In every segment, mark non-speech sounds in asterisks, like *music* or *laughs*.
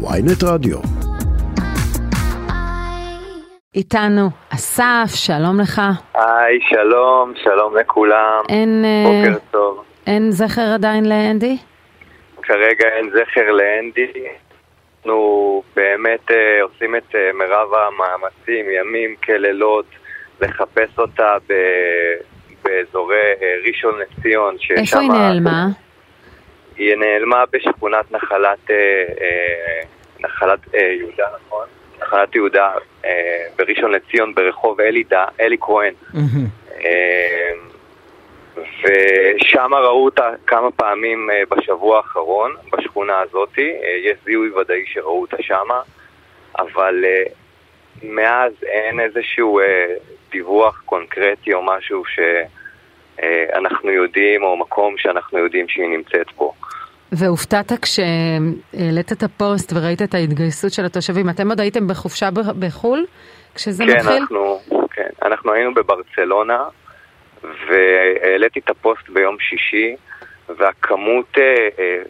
ויינט רדיו. איתנו אסף, שלום לך. היי, שלום, שלום לכולם. אין, אה, בוקר טוב. אין זכר עדיין לאנדי? כרגע אין זכר לאנדי. אנחנו באמת אה, עושים את אה, מרב המאמצים, ימים כלילות, לחפש אותה ב... באזורי אה, ראשון לציון. איפה היא נעלמה? היא נעלמה בשכונת נחלת, אה, אה, נחלת אה, יהודה, נכון? נחלת יהודה בראשון לציון ברחוב אלי, ד... אלי כהן. ושם ראו אותה כמה פעמים בשבוע האחרון, בשכונה הזאת. אה, יש זיהוי ודאי שראו אותה שמה, אבל מאז אין איזשהו דיווח קונקרטי או משהו שאנחנו יודעים, או מקום שאנחנו יודעים שהיא נמצאת בו. והופתעת כשהעלית את הפוסט וראית את ההתגייסות של התושבים. אתם עוד הייתם בחופשה בחו"ל כשזה כן, מתחיל? אנחנו, כן, אנחנו היינו בברצלונה, והעליתי את הפוסט ביום שישי, והכמות אה, אה,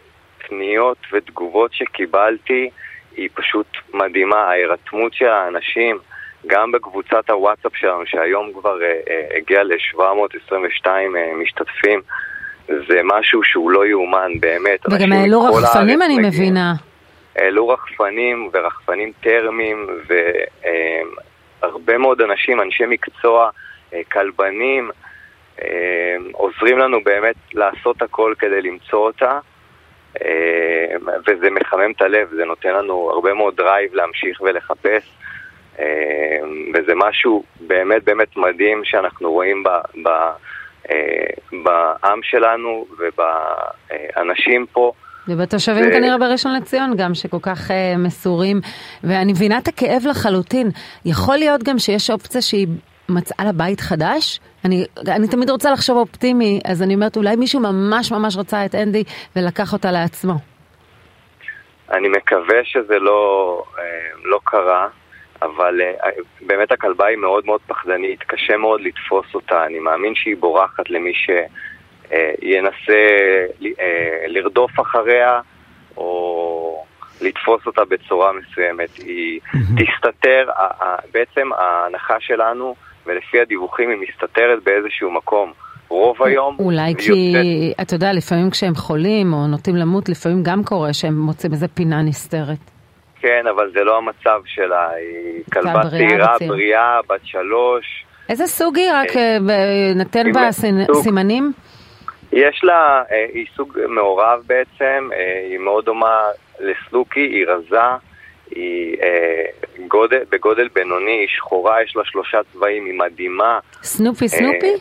פניות ותגובות שקיבלתי היא פשוט מדהימה. ההירתמות של האנשים, גם בקבוצת הוואטסאפ שלנו, שהיום כבר אה, אה, הגיע ל-722 אה, משתתפים, זה משהו שהוא לא יאומן, באמת. וגם העלו רחפנים אני מגיעים. מבינה. העלו רחפנים ורחפנים טרמיים והרבה מאוד אנשים, אנשי מקצוע, אה, כלבנים, אה, עוזרים לנו באמת לעשות הכל כדי למצוא אותה אה, וזה מחמם את הלב, זה נותן לנו הרבה מאוד drive להמשיך ולחפש וזה משהו באמת באמת מדהים שאנחנו רואים ב, ב, בעם שלנו ובאנשים פה. ובתושבים ו- כנראה בראשון לציון גם, שכל כך uh, מסורים. ואני מבינה את הכאב לחלוטין. יכול להיות גם שיש אופציה שהיא מצאה לה בית חדש? אני, אני תמיד רוצה לחשוב אופטימי, אז אני אומרת, אולי מישהו ממש ממש רצה את אנדי ולקח אותה לעצמו. אני מקווה שזה לא, אה, לא קרה, אבל אה, באמת הכלבה היא מאוד מאוד פחדנית, קשה מאוד לתפוס אותה, אני מאמין שהיא בורחת למי שינסה לרדוף אחריה או לתפוס אותה בצורה מסוימת. היא תסתתר, בעצם ההנחה שלנו, ולפי הדיווחים היא מסתתרת באיזשהו מקום. רוב היום אולי כי, יוצאת- אתה יודע, לפעמים כשהם חולים או נוטים למות, לפעמים גם קורה שהם מוצאים איזה פינה נסתרת. כן, אבל זה לא המצב שלה, היא כלבה צעירה. בריאה, בת שלוש. איזה סוג היא? רק אה, ב- נתן בה. סימנים? יש לה, אה, היא סוג מעורב בעצם, אה, היא מאוד דומה לסלוקי, היא רזה, היא אה, גודל, בגודל בינוני, היא שחורה, יש לה שלושה צבעים, היא מדהימה. סנופי סנופי?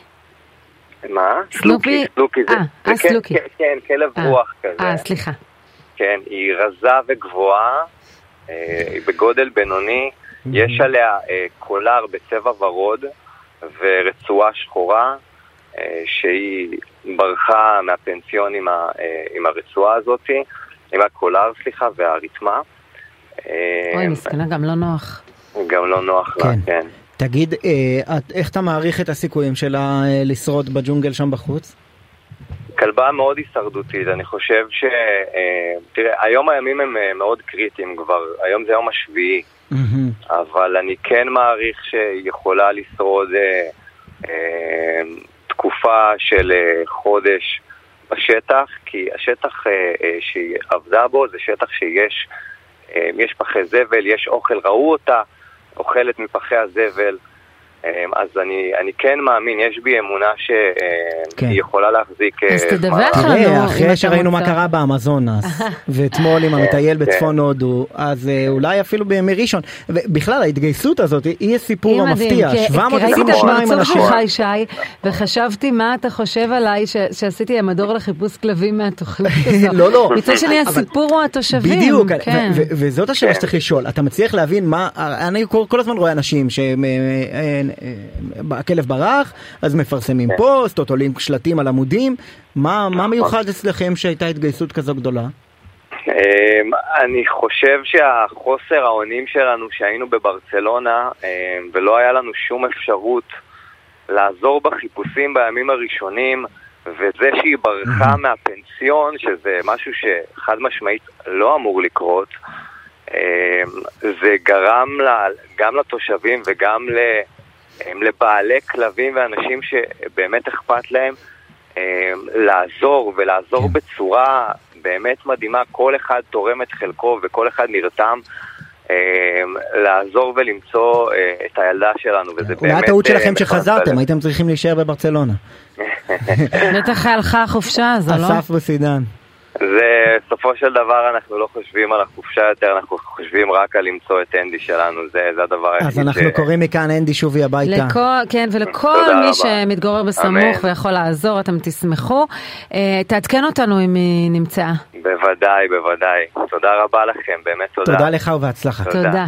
מה? סלופי? סלוקי זה, אה, אה, כן, סלוקי. כן, כן, כלב אה, רוח כזה. אה, סליחה. כן, היא רזה וגבוהה, אה, היא בגודל בינוני, יש עליה אה, קולר בצבע ורוד ורצועה שחורה, אה, שהיא ברחה מהפנסיון עם, ה, אה, עם הרצועה הזאת, עם הקולר, סליחה, והרתמה. אה, אוי, מסכנה, גם לא נוח. גם לא נוח לה, כן. כן. תגיד, אה, איך אתה מעריך את הסיכויים שלה אה, לשרוד בג'ונגל שם בחוץ? כלבה מאוד הישרדותית, אני חושב ש... אה, תראה, היום הימים הם אה, מאוד קריטיים כבר, היום זה יום השביעי. אבל אני כן מעריך שהיא יכולה לשרוד אה, אה, תקופה של אה, חודש בשטח, כי השטח אה, אה, שהיא עבדה בו זה שטח שיש אה, יש פחי זבל, יש אוכל, ראו אותה אוכלת מפחי הזבל, אז אני, אני כן מאמין, יש בי אמונה שהיא כן. יכולה להחזיק... אה, אז תדווח. לנו. תראה, אחרי אתה שראינו מה. קרה באמזונס, *laughs* ואתמול עם המטייל כן. בצפון הודו, אז אה, אולי אפילו בימי ראשון. ובכלל, ההתגייסות הזאת היא הסיפור המפתיע. כי- כי ראיתי את 722 הפרצוף אנשים. שלך, ישי, וחשבתי מה אתה חושב עליי ש- שעשיתי המדור לחיפוש כלבים מהתוכנית *laughs* הזאת. לא, לא. מצד שני, הסיפור הוא התושבים. בדיוק, כן. וזאת השאלה כן. שצריך לשאול, אתה מצליח להבין מה, אני כל, כל הזמן רואה אנשים שהכלב ברח, אז מפרסמים כן. פוסט או תולים שלטים על עמודים, מה, מה מיוחד אצלכם שהייתה התגייסות כזו גדולה? אמ, אני חושב שהחוסר האונים שלנו שהיינו בברצלונה אמ, ולא היה לנו שום אפשרות לעזור בחיפושים בימים הראשונים וזה שהיא ברחה מהפנסיון, שזה משהו שחד משמעית לא אמור לקרות, אה, זה גרם גם לתושבים וגם לבעלי כלבים ואנשים שבאמת אכפת להם לעזור ולעזור כן. בצורה באמת מדהימה, כל אחד תורם את חלקו וכל אחד נרתם. לעזור ולמצוא את הילדה שלנו, וזה באמת... אולי הטעות שלכם שחזרתם, הייתם צריכים להישאר בברצלונה. *laughs* בטח הלכה החופשה הזו, לא? אסף וסידן. זה, סופו של דבר אנחנו לא חושבים על החופשה יותר, אנחנו חושבים רק על למצוא את אנדי שלנו, זה, זה הדבר היחיד ש... אז אנחנו קוראים מכאן אנדי שובי הביתה. לכל, כן, ולכל מי רבה. שמתגורר בסמוך אמן. ויכול לעזור, אתם תשמחו. Uh, תעדכן אותנו אם היא נמצאה. בוודאי, בוודאי. תודה רבה לכם, באמת תודה. תודה לך ובהצלחה. תודה. תודה.